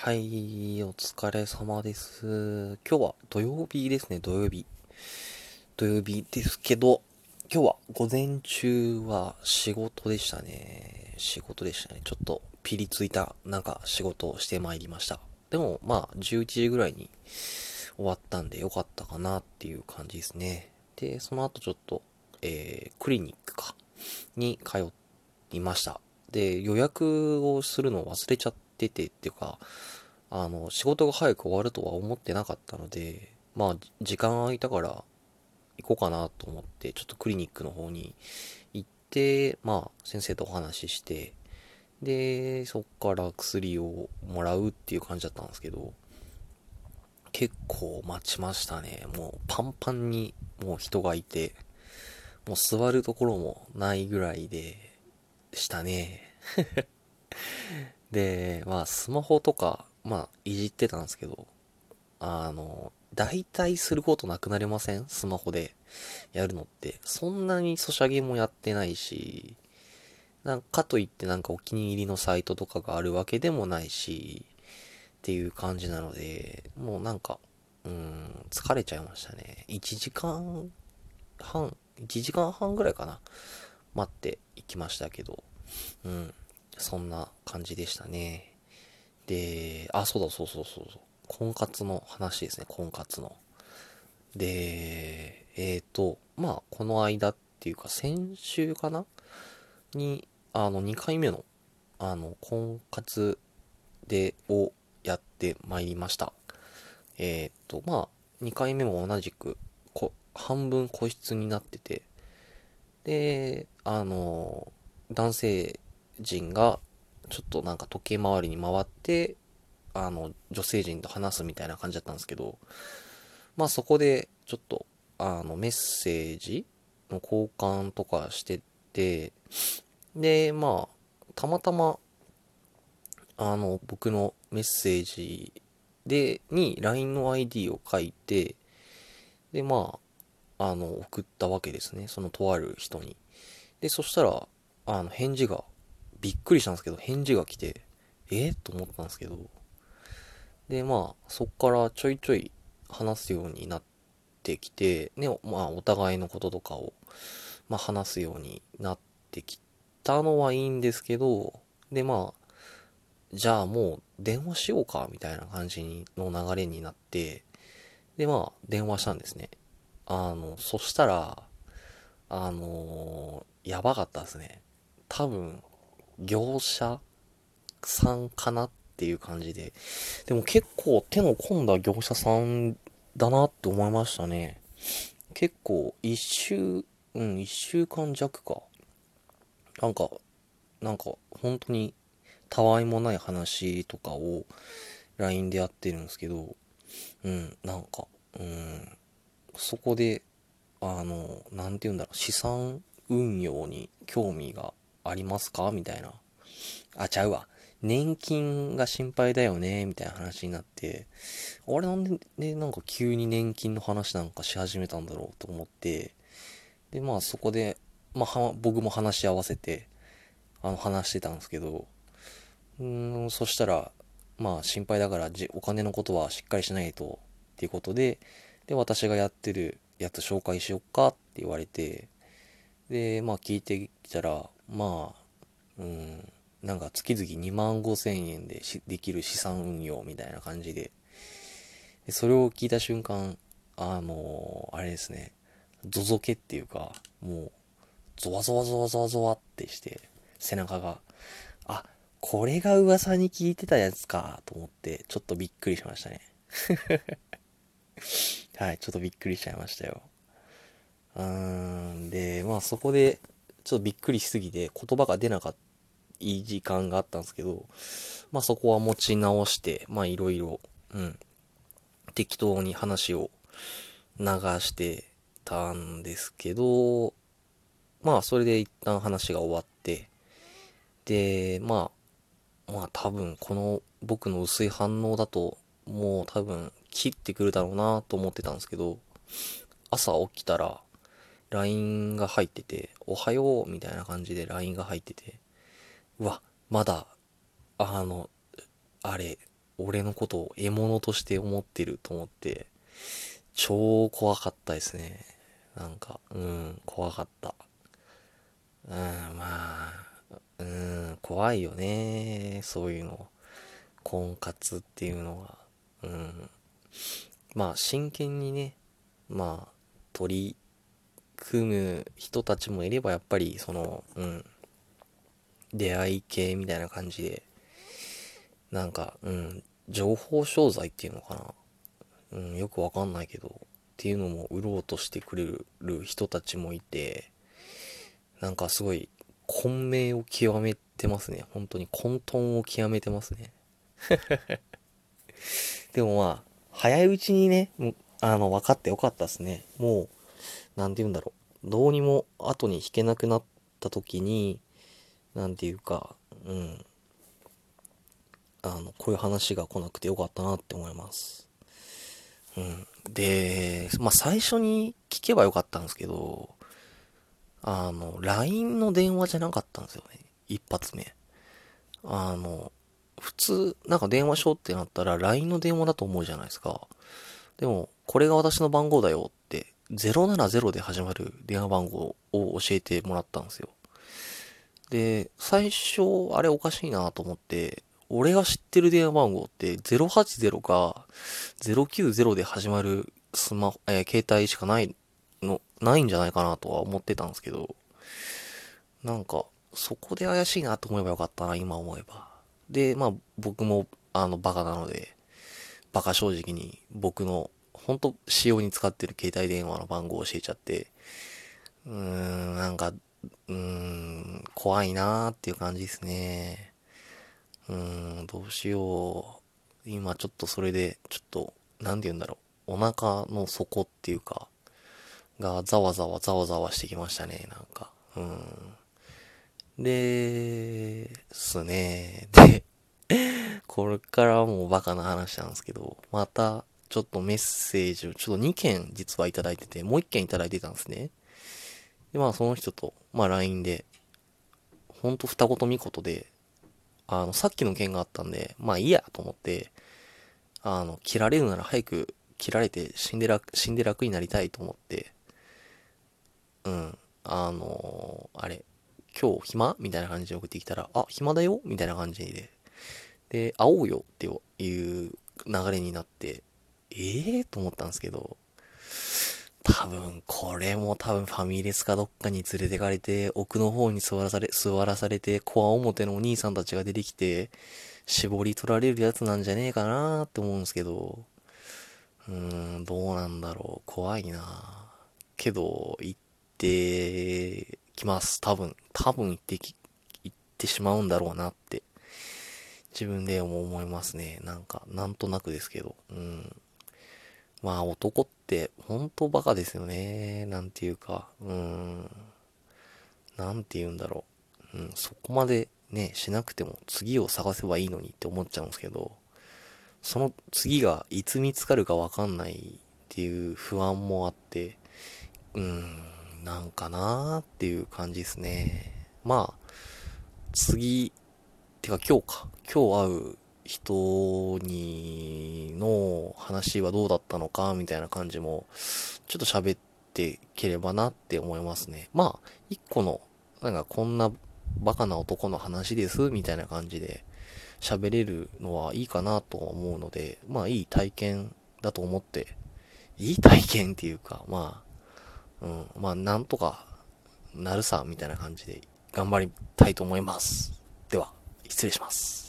はい、お疲れ様です。今日は土曜日ですね、土曜日。土曜日ですけど、今日は午前中は仕事でしたね。仕事でしたね。ちょっとピリついたなんか仕事をしてまいりました。でもまあ11時ぐらいに終わったんでよかったかなっていう感じですね。で、その後ちょっと、えー、クリニックか、に通いました。で、予約をするのを忘れちゃっててっていうか、あの、仕事が早く終わるとは思ってなかったので、まあ、時間空いたから行こうかなと思って、ちょっとクリニックの方に行って、まあ、先生とお話しして、で、そっから薬をもらうっていう感じだったんですけど、結構待ちましたね。もうパンパンにもう人がいて、もう座るところもないぐらいでしたね。で、まあスマホとか、まあいじってたんですけど、あの、大体することなくなりません？スマホでやるのって。そんなにソシャゲもやってないし、なんかといってなんかお気に入りのサイトとかがあるわけでもないし、っていう感じなので、もうなんか、うん、疲れちゃいましたね。1時間半、1時間半ぐらいかな。待って行きましたけど、うん、そんな感じでしたね。で、あ、そうだ、そうそうそうそう。婚活の話ですね、婚活の。で、えっ、ー、と、まあ、この間っていうか、先週かな？に、あの、2回目の、あの、婚活で、をやってまいりました。えっ、ー、と、まあ、2回目も同じく、こ半分個室になってて、で、あの、男性陣が、ちょっとなんか時計回りに回って、あの、女性陣と話すみたいな感じだったんですけど、まあそこで、ちょっと、あの、メッセージの交換とかしてて、で、まあ、たまたま、あの、僕のメッセージで、に LINE の ID を書いて、で、まあ、あの、送ったわけですね。そのとある人に。で、そしたら、あの、返事が、びっくりしたんですけど、返事が来て、えと思ったんですけど、で、まあ、そっからちょいちょい話すようになってきて、ね、まあ、お互いのこととかを、まあ、話すようになってきたのはいいんですけど、で、まあ、じゃあもう電話しようか、みたいな感じの流れになって、で、まあ、電話したんですね。あの、そしたら、あのー、やばかったですね。多分、業者さんかなっていう感じで。でも結構手の込んだ業者さんだなって思いましたね。結構、一週、うん、一週間弱か。なんか、なんか、本当に、たわいもない話とかを LINE でやってるんですけど、うん、なんか、うん、そこで、あの、なんて言うんだろう、資産運用に興味がありますか？みたいな。あ、ちゃうわ。年金が心配だよね、みたいな話になって、あれなんで、ね、なんか急に年金の話なんかし始めたんだろうと思って、で、まあそこで、まあ僕も話し合わせて、あの話してたんですけど、うん、そしたら、まあ心配だからお金のことはしっかりしないと、っていうことで、で、私がやってるやつ紹介しよっか？って言われて、で、まあ聞いてきたら、まあ、うん、なんか月々2万5千円でできる資産運用みたいな感じで、でそれを聞いた瞬間、あの、あれですね、ゾゾケっていうか、もう、ゾワゾワゾワゾワゾワってして、背中が、あ、これが噂に聞いてたやつか、と思って、ちょっとびっくりしましたね。はい、ちょっとびっくりしちゃいましたよ。うーん、で、まあそこで、ちょっとびっくりしすぎて言葉が出なかった、いい時間があったんですけど、まあそこは持ち直して、まあいろいろ、うん、適当に話を流してたんですけど、まあそれで一旦話が終わって、で、まあ、まあ多分この僕の薄い反応だと、もう多分切ってくるだろうなと思ってたんですけど、朝起きたら、LINE が入ってて、おはようみたいな感じで LINE が入ってて、うわ、まだ、あの、あれ、俺のことを獲物として思ってると思って、超怖かったですね。なんか、うん、怖かった。うん、まあ、うん、怖いよね。そういうの。婚活っていうのは。うん。まあ、真剣にね、まあ、取り組む人たちもいれば、やっぱり、その、うん、出会い系みたいな感じで、なんか、うん、情報商材っていうのかな。うん、よくわかんないけど、っていうのも売ろうとしてくれる人たちもいて、なんかすごい混迷を極めてますね。本当に混沌を極めてますね。でもまあ、早いうちにね、あの、分かってよかったですね。もう、なんて言うんだろう。どうにも後に引けなくなった時に、なんていうか、うん。あの、こういう話が来なくてよかったなって思います。うん。で、まあ、最初に聞けばよかったんですけど、あの、LINE の電話じゃなかったんですよね。一発目。あの、普通、なんか電話しようってなったら LINE の電話だと思うじゃないですか。でも、これが私の番号だよ、070で始まる電話番号を教えてもらったんですよ。で、最初、あれおかしいなと思って、俺が知ってる電話番号って080か090で始まるスマホ、えー、携帯しかないの、ないんじゃないかなとは思ってたんですけど、なんか、そこで怪しいなと思えばよかったな、今思えば。で、まあ、僕も、あの、バカなので、バカ正直に僕の、ほんと、使用に使ってる携帯電話の番号を教えちゃって、うーん、なんか、うーん、怖いなーっていう感じですね。うーん、どうしよう。今ちょっとそれで、ちょっと、なんて言うんだろう。お腹の底っていうか、がざわざわざわざわしてきましたね、なんか。うん。で、すね。で、これからもうバカな話なんですけど、また、ちょっとメッセージを、ちょっと2件実はいただいてて、もう1件いただいてたんですね。で、まあその人と、まあ LINE で、ほんと二言三言で、あの、さっきの件があったんで、まあいいやと思って、あの、切られるなら早く切られて死んで楽、死んで楽になりたいと思って、うん、あのー、あれ、今日暇みたいな感じで送ってきたら、あ、暇だよみたいな感じで、で、会おうよっていう流れになって、ええー、と思ったんですけど、多分、これも多分ファミレスかどっかに連れてかれて、奥の方に座らされ、座らされて、コア表のお兄さんたちが出てきて、絞り取られるやつなんじゃねえかなーって思うんですけど、うーん、どうなんだろう。怖いなけど、行ってきます。多分、多分行ってき、行ってしまうんだろうなって、自分でも思いますね。なんか、なんとなくですけど、うん。まあ男って本当バカですよね。なんていうか、うん。なんて言うんだろう。うん、そこまでね、しなくても次を探せばいいのにって思っちゃうんですけど、その次がいつ見つかるかわかんないっていう不安もあって、うん、なんかなーっていう感じですね。まあ、次、てか今日か。今日会う人にの話はどうだったのかみたいな感じもちょっと喋っていければなって思いますね。まあ、一個の、なんかこんなバカな男の話ですみたいな感じで喋れるのはいいかなと思うので、まあいい体験だと思って、いい体験っていうか、まあ、うん、まあなんとかなるさみたいな感じで頑張りたいと思います。では、失礼します。